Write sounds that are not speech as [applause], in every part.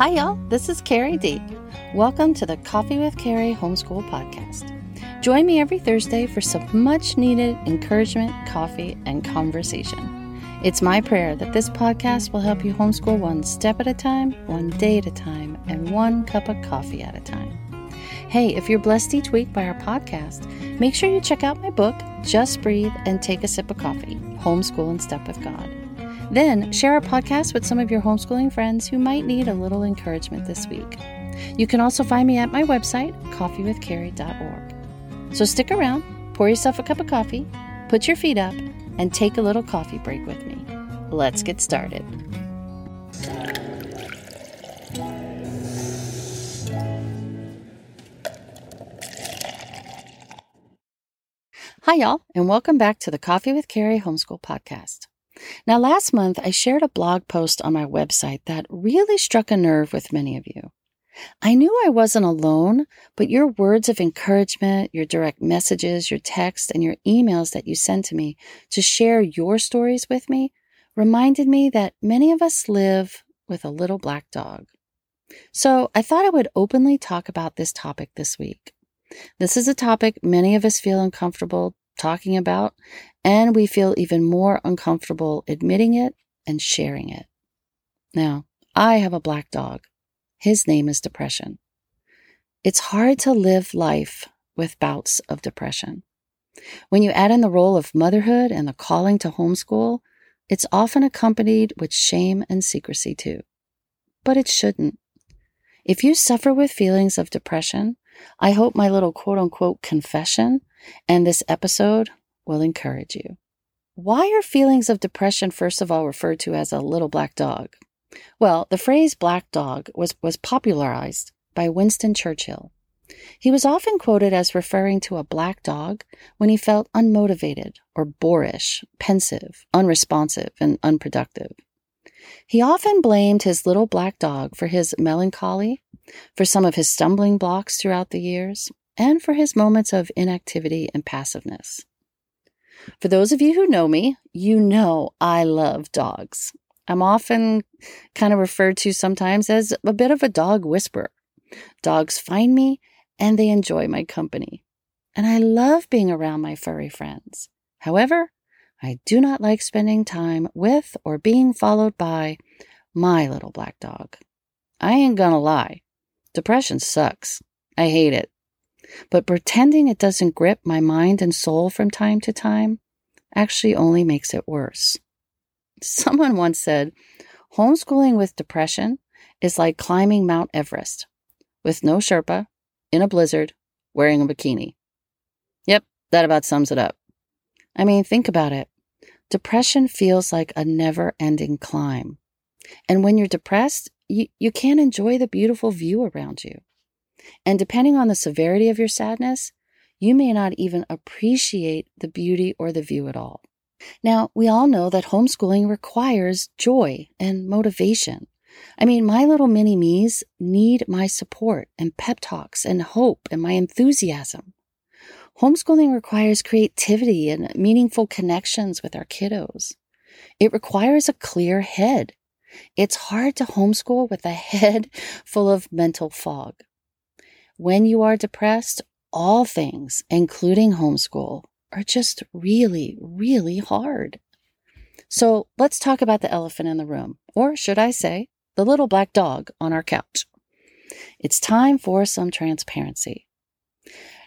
Hi, y'all. This is Carrie D. Welcome to the Coffee with Carrie Homeschool Podcast. Join me every Thursday for some much needed encouragement, coffee, and conversation. It's my prayer that this podcast will help you homeschool one step at a time, one day at a time, and one cup of coffee at a time. Hey, if you're blessed each week by our podcast, make sure you check out my book, Just Breathe and Take a Sip of Coffee Homeschool in Step with God. Then share our podcast with some of your homeschooling friends who might need a little encouragement this week. You can also find me at my website, coffeewithcarrie.org. So stick around, pour yourself a cup of coffee, put your feet up, and take a little coffee break with me. Let's get started. Hi, y'all, and welcome back to the Coffee with Carrie Homeschool Podcast. Now, last month, I shared a blog post on my website that really struck a nerve with many of you. I knew I wasn't alone, but your words of encouragement, your direct messages, your texts, and your emails that you sent to me to share your stories with me reminded me that many of us live with a little black dog. So I thought I would openly talk about this topic this week. This is a topic many of us feel uncomfortable talking about, and we feel even more uncomfortable admitting it and sharing it. Now, I have a black dog. His name is depression. It's hard to live life with bouts of depression. When you add in the role of motherhood and the calling to homeschool, it's often accompanied with shame and secrecy too. But it shouldn't. If you suffer with feelings of depression, I hope my little quote unquote confession and this episode will encourage you. Why are feelings of depression, first of all, referred to as a little black dog? Well, the phrase black dog was, was popularized by Winston Churchill. He was often quoted as referring to a black dog when he felt unmotivated or boorish, pensive, unresponsive, and unproductive. He often blamed his little black dog for his melancholy, for some of his stumbling blocks throughout the years, and for his moments of inactivity and passiveness. For those of you who know me, you know I love dogs. I'm often kind of referred to sometimes as a bit of a dog whisperer. Dogs find me and they enjoy my company. And I love being around my furry friends. However, I do not like spending time with or being followed by my little black dog. I ain't gonna lie. Depression sucks. I hate it. But pretending it doesn't grip my mind and soul from time to time actually only makes it worse. [laughs] Someone once said, homeschooling with depression is like climbing Mount Everest with no Sherpa, in a blizzard, wearing a bikini. Yep, that about sums it up. I mean, think about it. Depression feels like a never ending climb. And when you're depressed, you, you can't enjoy the beautiful view around you. And depending on the severity of your sadness, you may not even appreciate the beauty or the view at all. Now, we all know that homeschooling requires joy and motivation. I mean, my little mini me's need my support and pep talks and hope and my enthusiasm. Homeschooling requires creativity and meaningful connections with our kiddos. It requires a clear head. It's hard to homeschool with a [laughs] head full of mental fog. When you are depressed, all things, including homeschool, are just really, really hard. So let's talk about the elephant in the room, or should I say, the little black dog on our couch. It's time for some transparency.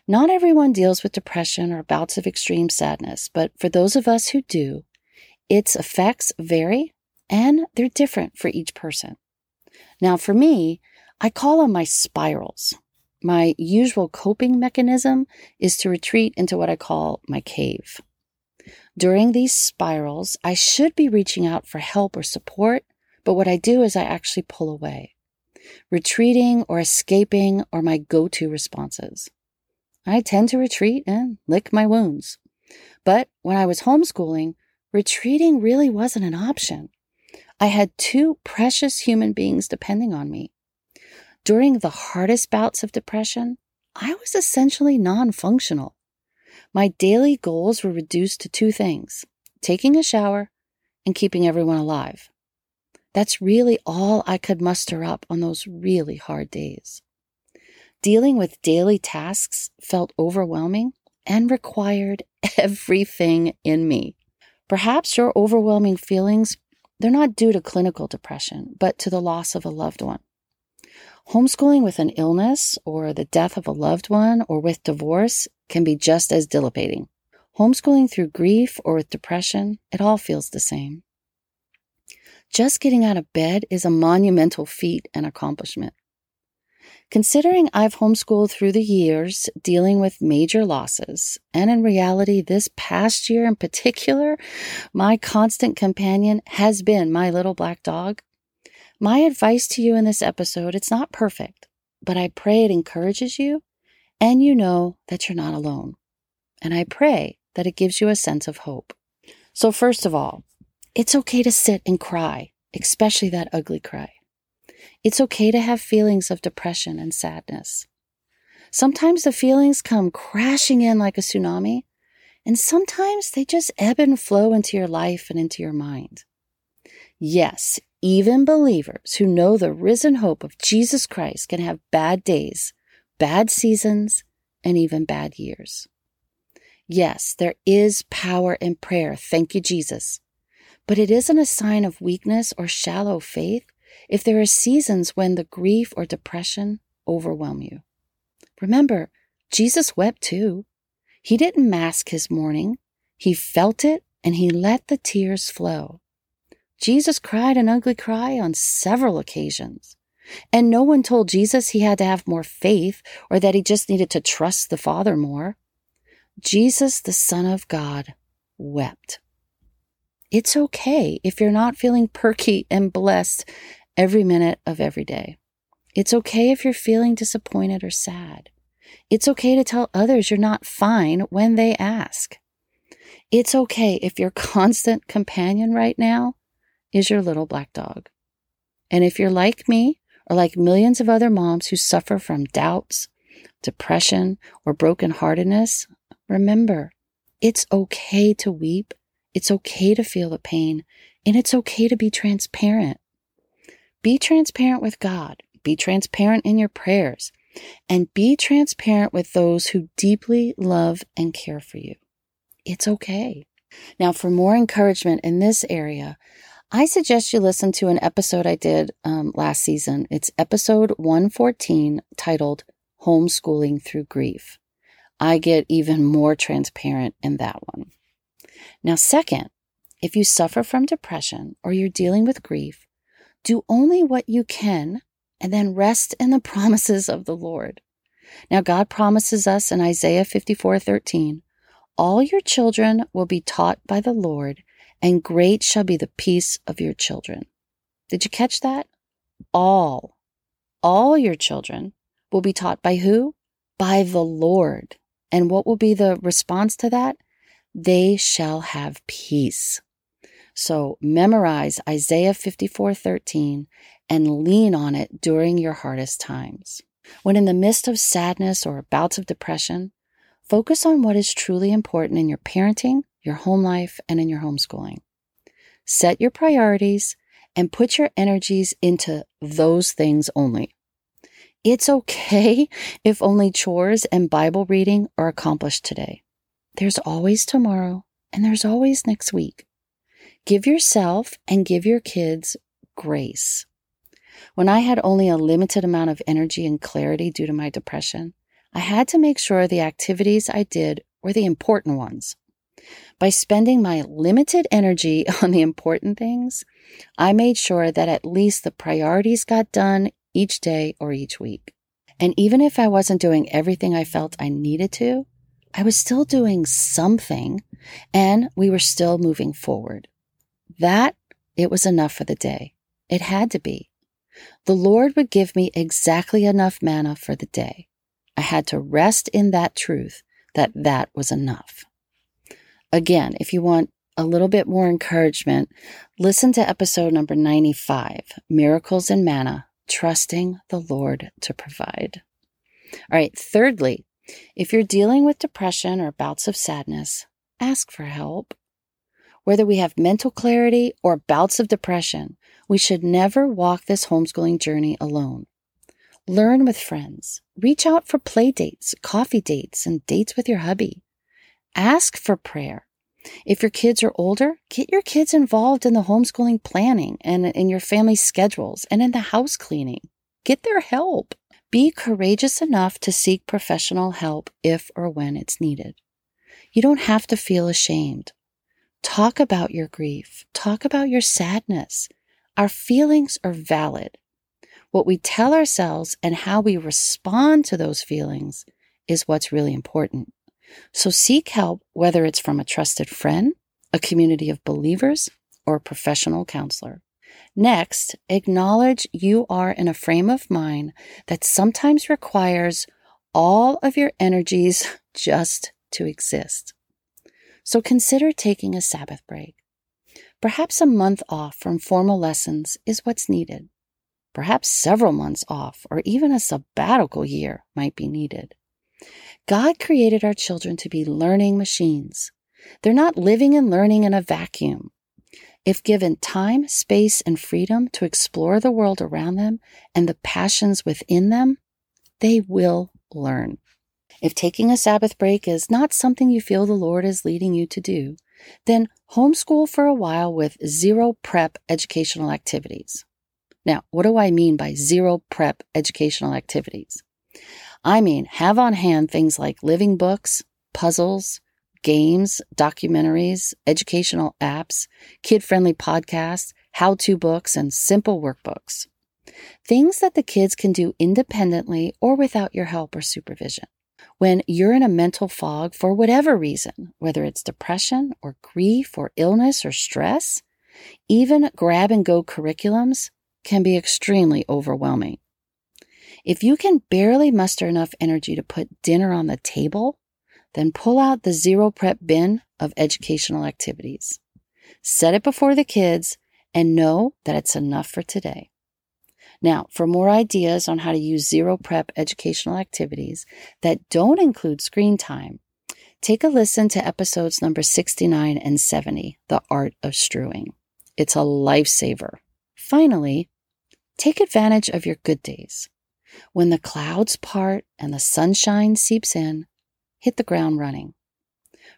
Not everyone deals with depression or bouts of extreme sadness, but for those of us who do, its effects vary and they're different for each person. Now, for me, I call them my spirals. My usual coping mechanism is to retreat into what I call my cave. During these spirals, I should be reaching out for help or support, but what I do is I actually pull away. Retreating or escaping are my go to responses. I tend to retreat and lick my wounds. But when I was homeschooling, retreating really wasn't an option. I had two precious human beings depending on me. During the hardest bouts of depression, I was essentially non functional. My daily goals were reduced to two things taking a shower and keeping everyone alive. That's really all I could muster up on those really hard days. Dealing with daily tasks felt overwhelming and required [laughs] everything in me. Perhaps your overwhelming feelings, they're not due to clinical depression, but to the loss of a loved one. Homeschooling with an illness or the death of a loved one or with divorce can be just as dissipating. Homeschooling through grief or with depression, it all feels the same. Just getting out of bed is a monumental feat and accomplishment. Considering I've homeschooled through the years dealing with major losses, and in reality, this past year in particular, my constant companion has been my little black dog, my advice to you in this episode, it's not perfect, but I pray it encourages you and you know that you're not alone. And I pray that it gives you a sense of hope. So first of all, it's okay to sit and cry, especially that ugly cry. It's okay to have feelings of depression and sadness. Sometimes the feelings come crashing in like a tsunami, and sometimes they just ebb and flow into your life and into your mind. Yes, even believers who know the risen hope of Jesus Christ can have bad days, bad seasons, and even bad years. Yes, there is power in prayer. Thank you, Jesus. But it isn't a sign of weakness or shallow faith if there are seasons when the grief or depression overwhelm you. Remember, Jesus wept too. He didn't mask his mourning. He felt it and he let the tears flow. Jesus cried an ugly cry on several occasions. And no one told Jesus he had to have more faith or that he just needed to trust the Father more. Jesus, the Son of God, wept. It's okay if you're not feeling perky and blessed every minute of every day. It's okay if you're feeling disappointed or sad. It's okay to tell others you're not fine when they ask. It's okay if your [laughs] constant companion right now is your little black dog. And if you're like me, or like millions of other moms who suffer from doubts, depression, or brokenheartedness, remember, it's okay to weep. It's okay to feel the pain. And it's okay to be transparent. Be transparent with God. Be transparent in your prayers. And be transparent with those who deeply love and care for you. It's okay. Now, for more encouragement in this area, I suggest you listen to an episode I did um, last season. It's episode 114 titled Homeschooling Through Grief. I get even more transparent in that one. Now, second, if you suffer from depression or you're dealing with grief, do only what you can and then rest in the [laughs] promises of the Lord. Now, God promises us in Isaiah 54 13, all your children will be taught by the Lord and great shall be the peace of your children. Did you catch that? All, all your children will be taught by who? By the Lord. And what will be the response to that? They shall have peace. So memorize Isaiah 54 13 and lean on it during your hardest times. When in the midst of sadness or bouts of depression, focus on what is truly important in your parenting your home life, and in your homeschooling. Set your priorities and put your energies into those things only. It's okay [laughs] if only chores and Bible reading are accomplished today. There's always tomorrow and there's always next week. Give yourself and give your kids grace. When I had only a limited amount of energy and clarity due to my depression, I had to make sure the activities I did were the important ones. By spending my limited energy [laughs] on the important things, I made sure that at least the priorities got done each day or each week. And even if I wasn't doing everything I felt I needed to, I was still doing something and we were still moving forward. That, it was enough for the day. It had to be. The Lord would give me exactly enough manna for the day. I had to rest in that truth that that was enough. Again, if you want a little bit more encouragement, listen to episode number 95 Miracles and Manna Trusting the Lord to Provide. All right, thirdly, if you're dealing with depression or bouts of sadness, ask for help. Whether we have mental clarity or bouts of depression, We should never walk this homeschooling journey alone. Learn with friends. Reach out for play dates, coffee dates, and dates with your hubby. Ask for prayer. If your kids are older, get your kids involved in the homeschooling planning and in your family's schedules and in the house cleaning. Get their help. Be courageous enough to seek professional help if or when it's needed. You don't have to feel ashamed. Talk about your grief. Talk about your sadness. Our feelings are valid. What we tell ourselves and how we respond to those feelings is what's really important. So seek help, whether it's from a trusted friend, a community of believers, or a professional counselor. Next, acknowledge you are in a frame of mind that sometimes requires all of your energies [laughs] just to exist. So consider taking a Sabbath break. Perhaps a month off from formal lessons is what's needed. Perhaps several months off or even a sabbatical year might be needed. God created our children to be learning machines. They're not living and learning in a vacuum. If given time, space, and freedom to explore the world around them and the passions within them, they will learn. If taking a Sabbath break is not something you feel the Lord is leading you to do, then homeschool for a while with zero prep educational activities. Now, what do I mean by zero prep educational activities? I mean, have on hand things like living books, puzzles, games, documentaries, educational apps, kid friendly podcasts, how to books, and simple workbooks. Things that the kids can do independently or without your help or supervision. When you're in a mental fog for whatever reason, whether it's depression or grief or illness or stress, even grab and go curriculums can be extremely overwhelming. If you can barely muster enough energy to put dinner on the table, then pull out the zero prep bin of educational activities. Set it before the kids and know that it's enough for today. Now, for more ideas on how to use zero prep educational activities that don't include screen time, take a listen to episodes number 69 and 70, The Art of Strewing. It's a lifesaver. Finally, take advantage of your good days. When the clouds part and the sunshine seeps in, hit the ground running.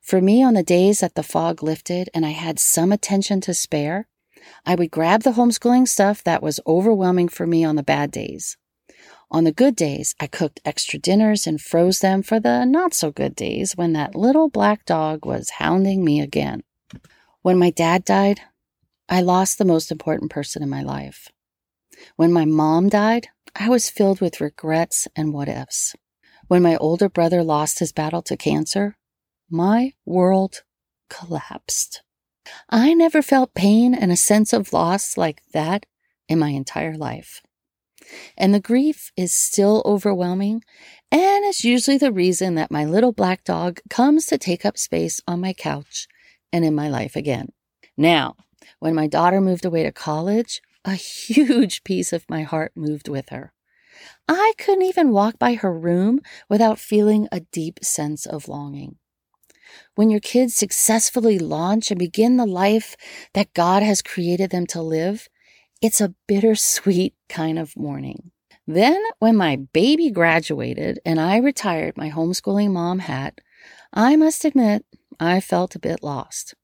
For me, on the days that the fog lifted and I had some attention to spare, I would grab the homeschooling stuff that was overwhelming for me on the bad days. On the good days, I cooked extra dinners and froze them for the not so good days when that little black dog was hounding me again. When my dad died, I lost the most important person in my life. When my mom died, I was filled with regrets and what ifs. When my older brother lost his battle to cancer, my world collapsed. I never felt pain and a sense of loss like that in my entire life. And the grief is still overwhelming, and it's usually the reason that my little black dog comes to take up space on my couch and in my life again. Now, when my daughter moved away to college, a huge piece of my heart moved with her. I couldn't even walk by her room without feeling a deep sense of longing when your kids successfully launch and begin the life that God has created them to live, it's a bittersweet kind of mourning. Then, when my baby graduated and I retired my homeschooling mom hat, I must admit I felt a bit lost.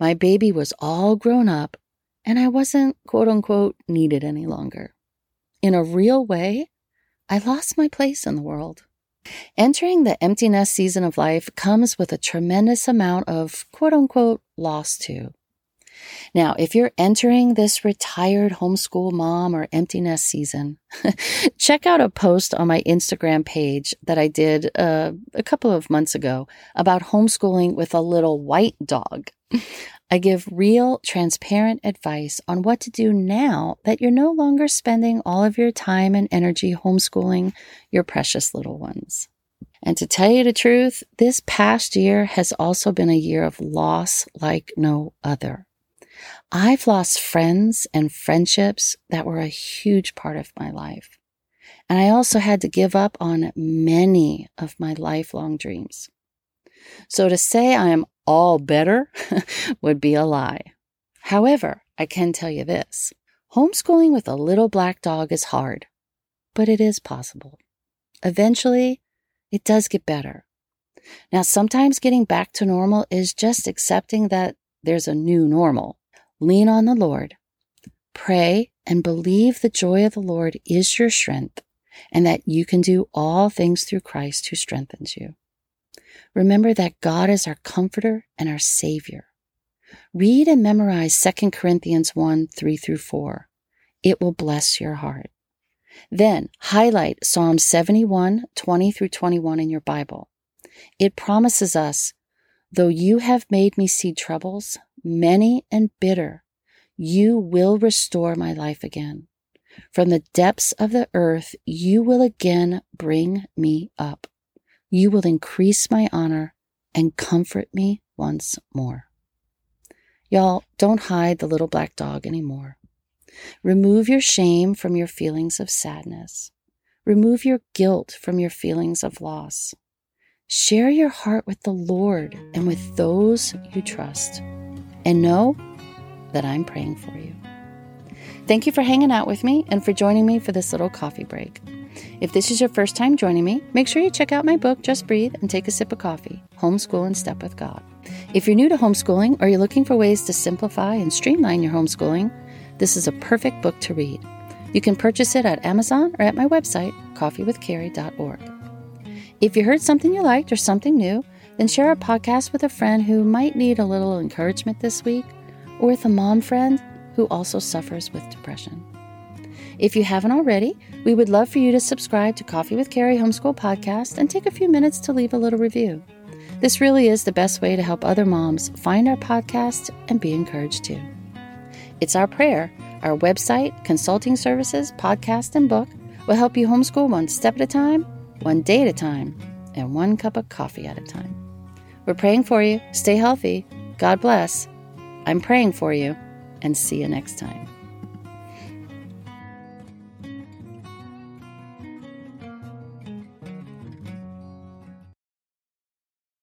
My baby was all grown up and I wasn't quote unquote needed any longer. In a real way, I lost my place in the world. Entering the empty nest season of life comes with a tremendous amount of quote unquote loss too. Now, if you're entering this retired homeschool mom or empty nest season, [laughs] check out a post on my Instagram page that I did uh, a couple of months ago about homeschooling with a little white dog. [laughs] I give real, transparent advice on what to do now that you're no longer spending all of your time and energy homeschooling your precious little ones. And to tell you the truth, this past year has also been a year of loss like no other. I've lost friends and friendships that were a huge part of my life. And I also had to give up on many of my lifelong dreams. So to say I am all better [laughs] would be a lie. However, I can tell you this Homeschooling with a little black dog is hard, but it is possible. Eventually, it does get better. Now, sometimes getting back to normal is just accepting that there's a new normal. Lean on the Lord. Pray and believe the joy of the Lord is your strength and that you can do all things through Christ who strengthens you. Remember that God is our comforter and our savior. Read and memorize 2 Corinthians 1 3 through 4. It will bless your heart. Then highlight Psalm 71 20 through 21 in your Bible. It promises us, though you have made me see troubles, many and bitter, you will restore my life again. From the depths of the earth, you will again bring me up. You will increase my honor and comfort me once more. Y'all, don't hide the little black dog anymore. Remove your shame from your feelings of sadness. Remove your guilt from your feelings of loss. Share your heart with the Lord and with those you trust. And know that I'm praying for you. Thank you for hanging out with me and for joining me for this little coffee break. If this is your first time joining me, make sure you check out my book, Just Breathe, and take a sip of coffee Homeschool in Step with God. If you're new to homeschooling or you're looking for ways to simplify and streamline your homeschooling, this is a perfect book to read. You can purchase it at Amazon or at my website, coffeewithcarrie.org. If you heard something you liked or something new, then share our podcast with a friend who might need a little encouragement this week, or with a mom friend who also suffers with depression. If you haven't already, we would love for you to subscribe to Coffee with Carrie Homeschool Podcast and take a few minutes to leave a little review. This really is the best way to help other moms find our podcast and be encouraged too. It's our prayer. Our website, consulting services, podcast, and book will help you homeschool one step at a time, one day at a time, and one cup of coffee at a time. We're praying for you. Stay healthy. God bless. I'm praying for you, and see you next time.